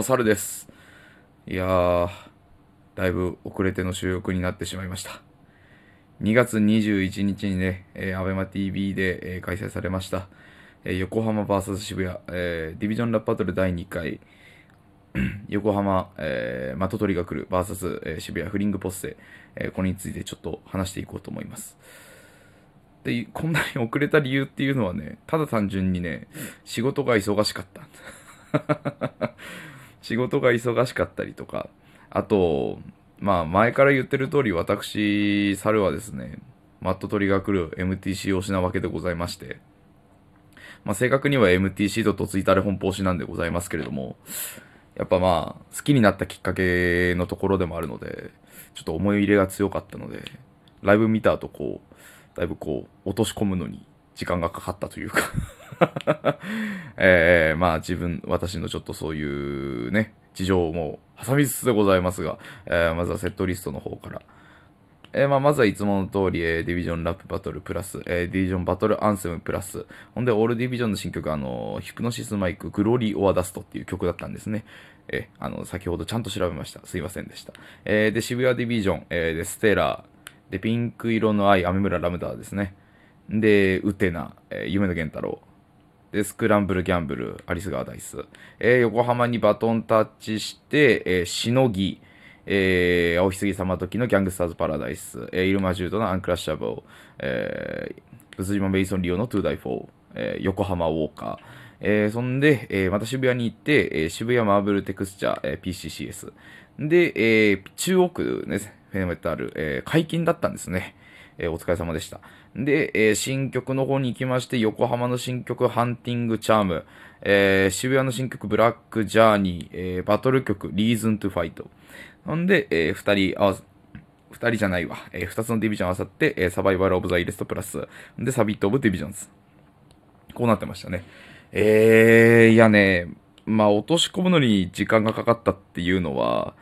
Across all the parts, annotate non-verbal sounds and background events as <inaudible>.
お猿です。いやー、だいぶ遅れての収録になってしまいました。2月21日にね、えー、アベマ TV で、えー、開催されました、えー、横浜 VS 渋谷、えー、ディビジョンラップバトル第2回、<clears throat> 横浜、えー、的取りが来る VS、えー、渋谷フリングポッセ、えー、これについてちょっと話していこうと思います。で、こんなに遅れた理由っていうのはね、ただ単純にね、仕事が忙しかった。仕事が忙しかったりとか、あと、まあ前から言ってる通り私、猿はですね、マット取りが来る MTC 推しなわけでございまして、まあ正確には MTC ととついたれ本邦しなんでございますけれども、やっぱまあ好きになったきっかけのところでもあるので、ちょっと思い入れが強かったので、ライブ見た後こう、だいぶこう落とし込むのに時間がかかったというか。<laughs> えー、まあ自分、私のちょっとそういうね、事情も挟みつつでございますが、えー、まずはセットリストの方から。えー、まあ、まずはいつもの通り、えー、ディビジョンラップバトルプラス、えー、ディビジョンバトルアンセムプラス、ほんで、オールディビジョンの新曲、あの、ヒプノシスマイク、グローリー・オア・ダストっていう曲だったんですね。えー、あの、先ほどちゃんと調べました。すいませんでした。えー、で、渋谷ディビジョン、えー、で、ステラー、で、ピンク色の愛、アメ村ララムダーですね。で、ウテナ、えー、夢の源太郎、スクランブルギャンブル、アリスガーダイス。えー、横浜にバトンタッチして、えー、しのぎ、えー、青ひすぎ様時のギャングスターズパラダイス、えー、イルマジュードのアンクラッシャブル、えー、ブスジマベイソンリオのトゥーダイフォー、えー、横浜ウォーカー、えー、そんで、えー、また渋谷に行って、えー、渋谷マーブルテクスチャー、えー、PCCS。で、えー、中央区ですね、フェノメタル、えー、解禁だったんですね。えー、お疲れ様でした。で、えー、新曲の方に行きまして、横浜の新曲、ハンティングチャーム、えー、渋谷の新曲、ブラックジャーニー、えー、バトル曲、リーズントゥファイト。ほんで、えー、二人合わせ、二人じゃないわ。えー、二つのディビジョン合わさって、えー、サバイバルオブザイレストプラス。で、サビットオブディビジョンズ。こうなってましたね。えー、いやね、まあ、落とし込むのに時間がかかったっていうのは、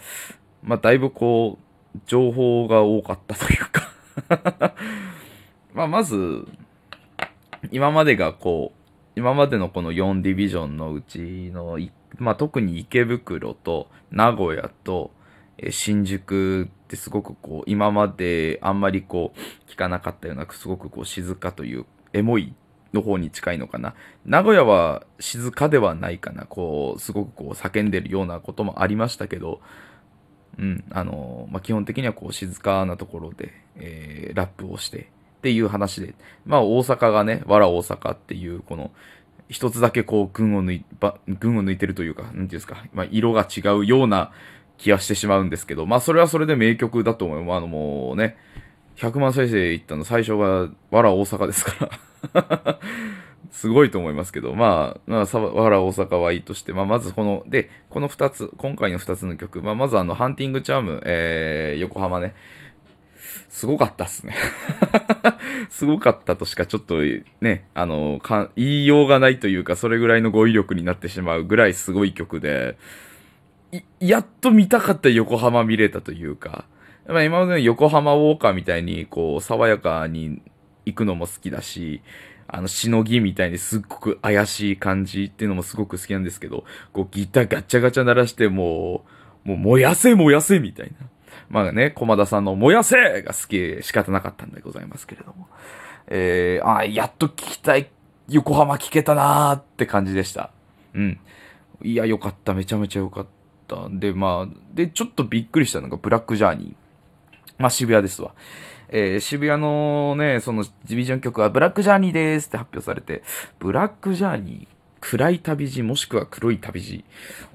まあ、だいぶこう、情報が多かったというか <laughs> まあ、まず、今までがこう、今までのこの4ディビジョンのうちの、まあ、特に池袋と名古屋と、え新宿ってすごくこう、今まであんまりこう、聞かなかったような、すごくこう、静かという、エモいの方に近いのかな。名古屋は静かではないかな。こう、すごくこう、叫んでるようなこともありましたけど、うん、あの、まあ、基本的にはこう静かなところで、えー、ラップをしてっていう話で、まあ大阪がね、わら大阪っていう、この、一つだけこう、群を抜い、ば、群を抜いてるというか、なんていうんですか、まあ色が違うような気がしてしまうんですけど、まあそれはそれで名曲だと思う。まあ、あのもうね、100万再生いったの最初がわら大阪ですからすごいと思いますけど、まあ、まあ、さわら大阪はいいとして、まあ、まずこの、で、この二つ、今回の二つの曲、まあ、まずあの、ハンティングチャーム、えー、横浜ね、すごかったっすね。<laughs> すごかったとしかちょっとね、あの、か、言いようがないというか、それぐらいの語彙力になってしまうぐらいすごい曲で、やっと見たかった横浜見れたというか、まあ、今までの横浜ウォーカーみたいに、こう、爽やかに行くのも好きだし、あの、しのぎみたいにすっごく怪しい感じっていうのもすごく好きなんですけど、こうギターガチャガチャ鳴らしてもう、もう燃やせ燃やせみたいな。まあね、駒田さんの燃やせが好き仕方なかったんでございますけれども。えー、あやっと聞きたい、横浜聞けたなーって感じでした。うん。いや、よかった。めちゃめちゃよかった。で、まあ、で、ちょっとびっくりしたのが、ブラックジャーニー。まあ、渋谷ですわ。えー、渋谷のね、そのディビジョン曲はブラックジャーニーですって発表されて、ブラックジャーニー暗い旅路もしくは黒い旅路。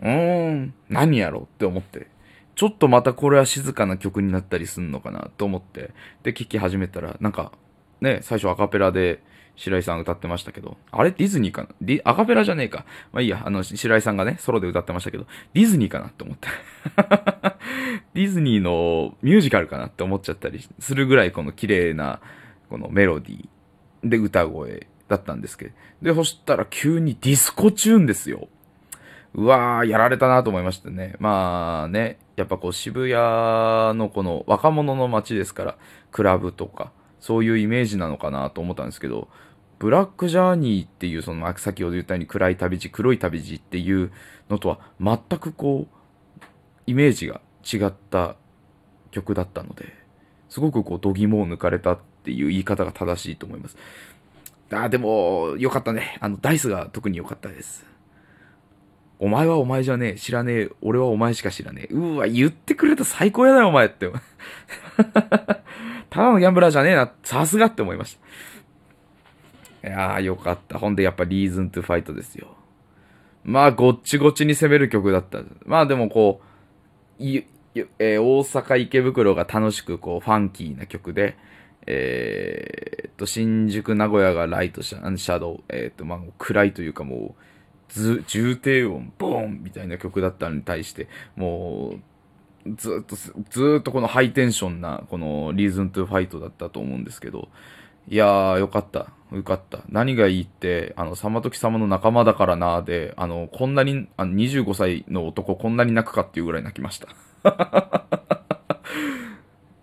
うーん、何やろって思って。ちょっとまたこれは静かな曲になったりすんのかなと思って。で、聴き始めたら、なんか、ね、最初アカペラで、白井さん歌ってましたけど、あれディズニーかな？ DCappella じゃねえか。まあいいや、あの、白井さんがね、ソロで歌ってましたけど、ディズニーかなって思って。<laughs> ディズニーのミュージカルかなって思っちゃったりするぐらいこの綺麗な、このメロディーで歌声だったんですけど。で、そしたら急にディスコチューンですよ。うわー、やられたなと思いましたね。まあね、やっぱこう渋谷のこの若者の街ですから、クラブとか、そういうイメージなのかなと思ったんですけど、ブラックジャーニーっていう、その、先ほど言ったように暗い旅路、黒い旅路っていうのとは全くこう、イメージが違った曲だったので、すごくこう、度肝を抜かれたっていう言い方が正しいと思います。あ、でも、よかったね。あの、ダイスが特に良かったです。お前はお前じゃねえ。知らねえ。俺はお前しか知らねえ。うわ、言ってくれた最高やだよ、お前って。ただのギャンブラーじゃねえな。さすがって思いました。いやー、よかった。ほんで、やっぱリーズントゥファイトですよ。まあ、ごっちごっちに攻める曲だった。まあ、でもこう、い、えー、大阪池袋が楽しくこう、ファンキーな曲で、えー、っと、新宿、名古屋がライトシャシャドウ、えー、っと、まあ、暗いというかもう、重低音、ボーンみたいな曲だったのに対して、もう、ずっと、ずっとこのハイテンションな、このリーズントゥファイトだったと思うんですけど、いやー、よかった。よかった。何がいいって、あの、さまとき様の仲間だからなーで、あの、こんなに、あの、25歳の男こんなに泣くかっていうぐらい泣きました。<laughs>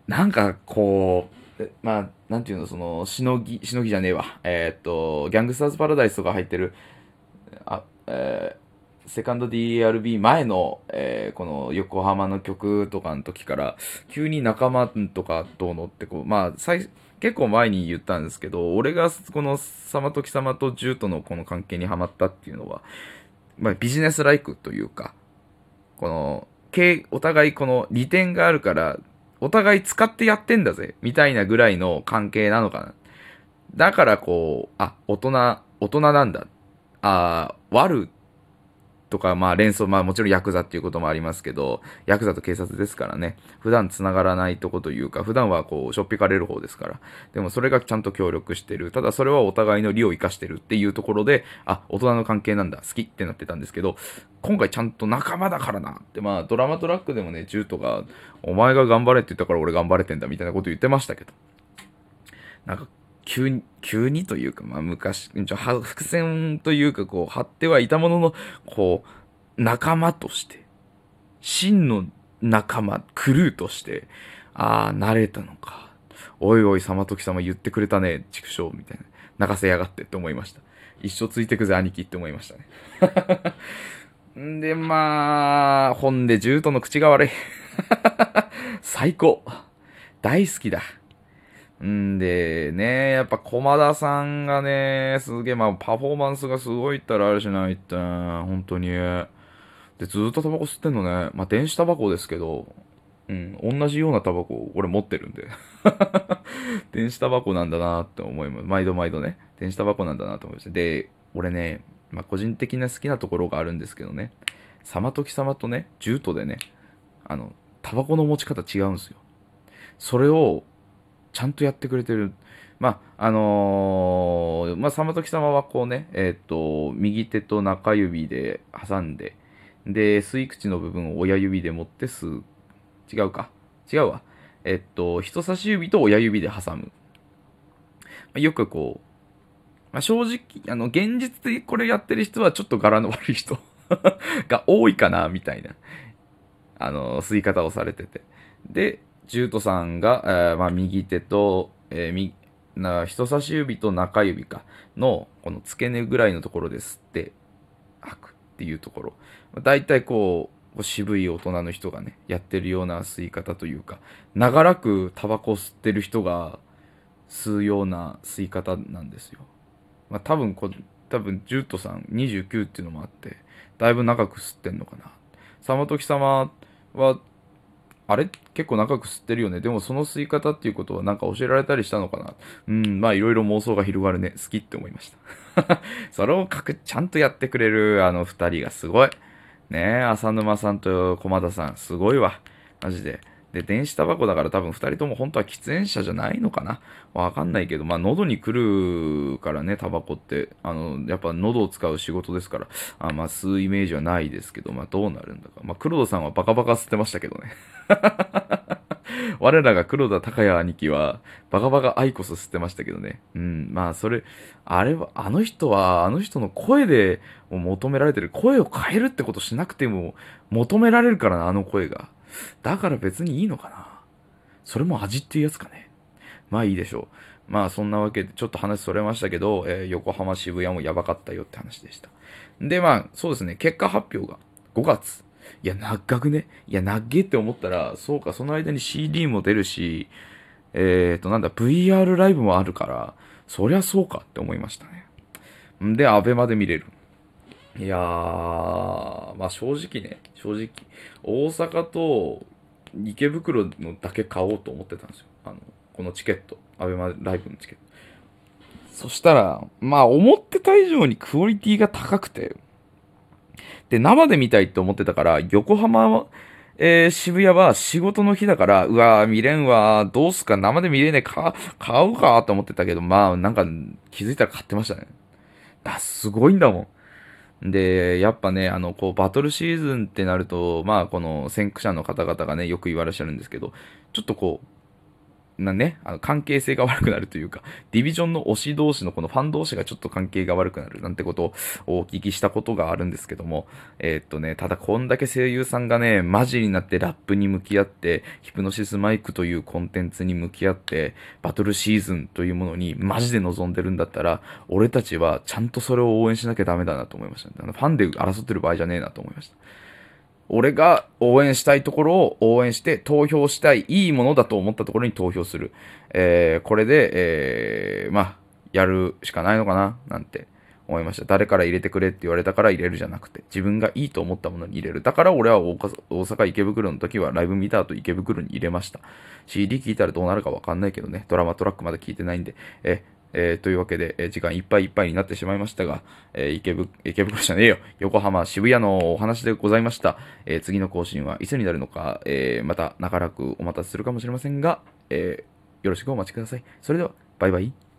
なんか、こう、まあ、なんていうの、その、しのぎ、しのぎじゃねえわ。えー、っと、ギャングスターズパラダイスとか入ってる、あ、えー、セカンド DRB 前の、えー、この横浜の曲とかの時から、急に仲間とかどうのってこう、まあ、最、結構前に言ったんですけど、俺がこのサマトキ様とジュートのこの関係にはまったっていうのは、まあ、ビジネスライクというか、この、お互いこの利点があるから、お互い使ってやってんだぜ、みたいなぐらいの関係なのかな。だからこう、あ、大人、大人なんだ。あ、悪とか、まあ連想、まあもちろんヤクザっていうこともありますけど、ヤクザと警察ですからね、普段繋がらないとこというか、普段はこう、しょっぴかれる方ですから。でもそれがちゃんと協力してる。ただそれはお互いの利を生かしてるっていうところで、あ、大人の関係なんだ、好きってなってたんですけど、今回ちゃんと仲間だからなって、まあドラマトラックでもね、ジュートが、お前が頑張れって言ったから俺頑張れてんだみたいなこと言ってましたけど、なんか急に、急にというか、まあ昔、伏線というか、こう、張ってはいたものの、こう、仲間として、真の仲間、クルーとして、ああ、慣れたのか。おいおい、様時様言ってくれたね、畜生、みたいな。泣かせやがってって思いました。一生ついてくぜ、兄貴って思いましたね。ん <laughs> で、まあ、ほんで、ジュートの口が悪い。<laughs> 最高。大好きだ。んで、ね、やっぱ駒田さんがね、すげえ、まあ、パフォーマンスがすごいったらあるしないって、本当に。で、ずっとタバコ吸ってんのね。まあ、電子タバコですけど、うん、同じようなタバコ、俺持ってるんで。<laughs> 電子タバコなんだなって思います。毎度毎度ね。電子タバコなんだなと思います。で、俺ね、まあ、個人的な好きなところがあるんですけどね。さまとき様とね、ジュートでね、あの、タバコの持ち方違うんですよ。それを、ちゃんとやってくれてる。まあ、あのー、まあ、さまとき様はこうね、えっ、ー、と、右手と中指で挟んで、で、吸い口の部分を親指で持って吸う。違うか？違うわ。えっと、人差し指と親指で挟む。よくこう、まあ、正直、あの、現実でこれやってる人はちょっと柄の悪い人 <laughs> が多いかな、みたいな、あの、吸い方をされてて。で、ジュートさんが、えー、まあ、右手と、えー、な、人差し指と中指か、の、この付け根ぐらいのところで吸って、吐くっていうところ。だいたいこう、渋い大人の人がね、やってるような吸い方というか、長らくタバコ吸ってる人が吸うような吸い方なんですよ。まあ多分こ、多分、ジュートさん29っていうのもあって、だいぶ長く吸ってんのかな。サマトキ様はあれ？結構長く吸ってるよね。でもその吸い方っていうことはなんか教えられたりしたのかな？うん、まあいろいろ妄想が広がるね。好きって思いました。<laughs> それをかく、ちゃんとやってくれるあの二人がすごい。ねえ、浅沼さんと駒田さん、すごいわ。マジで。で、電子タバコだから多分二人とも本当は喫煙者じゃないのかな？わかんないけど、まあ喉に来るからね、タバコって。あの、やっぱ喉を使う仕事ですから、あまあ吸うイメージはないですけど、まあどうなるんだか。まあ黒田さんはバカバカ吸ってましたけどね。<laughs> 我らが黒田隆也兄貴は、バカバカアイコス吸ってましたけどね。うん、まあそれ、あれは、あの人は、あの人の声で求められてる、声を変えるってことしなくても求められるからな、あの声が。だから別にいいのかな。それも味っていうやつかね。まあいいでしょう。まあそんなわけでちょっと話それましたけど、えー、横浜渋谷もやばかったよって話でした。で、まあそうですね、結果発表が5月。いや、長くね。いや、長げって思ったら、そうか、その間に CD も出るし、えっ、ー、と、なんだ、VR ライブもあるから、そりゃそうかって思いましたね。んで、アベマで見れる。いやー、まあ正直ね、正直、大阪と池袋のだけ買おうと思ってたんですよ。あの、このチケット。アベマライブのチケット。そしたら、まあ思ってた以上にクオリティが高くて、で、生で見たいって思ってたから、横浜、えー、渋谷は仕事の日だから、うわー見れんわどうすか生で見れねえか、買うかと思ってたけど、まあ、なんか、気づいたら買ってましたね。あ、すごいんだもん。で、やっぱね、あの、こう、バトルシーズンってなると、まあ、この先駆者の方々がね、よく言われてるんですけど、ちょっとこう、なね、あの関係性が悪くなるというか、ディビジョンの推し同士のこのファン同士がちょっと関係が悪くなるなんてことをお聞きしたことがあるんですけども、えー、っとね、ただこんだけ声優さんがね、マジになってラップに向き合って、ヒプノシスマイクというコンテンツに向き合って、バトルシーズンというものにマジで望んでるんだったら、俺たちはちゃんとそれを応援しなきゃダメだなと思いました、ね。ファンで争ってる場合じゃねえなと思いました。俺が応援したいところを応援して投票したい、いいものだと思ったところに投票する。えー、これで、えー、まあ、やるしかないのかな？なんて思いました。誰から入れてくれって言われたから入れるじゃなくて、自分がいいと思ったものに入れる。だから俺は大阪池袋の時はライブ見た後池袋に入れました。CD 聞いたらどうなるかわかんないけどね、ドラマトラックまだ聞いてないんで、ええー、というわけで、えー、時間いっぱいいっぱいになってしまいましたが、えー、池袋、池袋じゃねえよ。横浜、渋谷のお話でございました。えー、次の更新はいつになるのか、えー、また長らくお待たせするかもしれませんが、えー、よろしくお待ちください。それでは、バイバイ。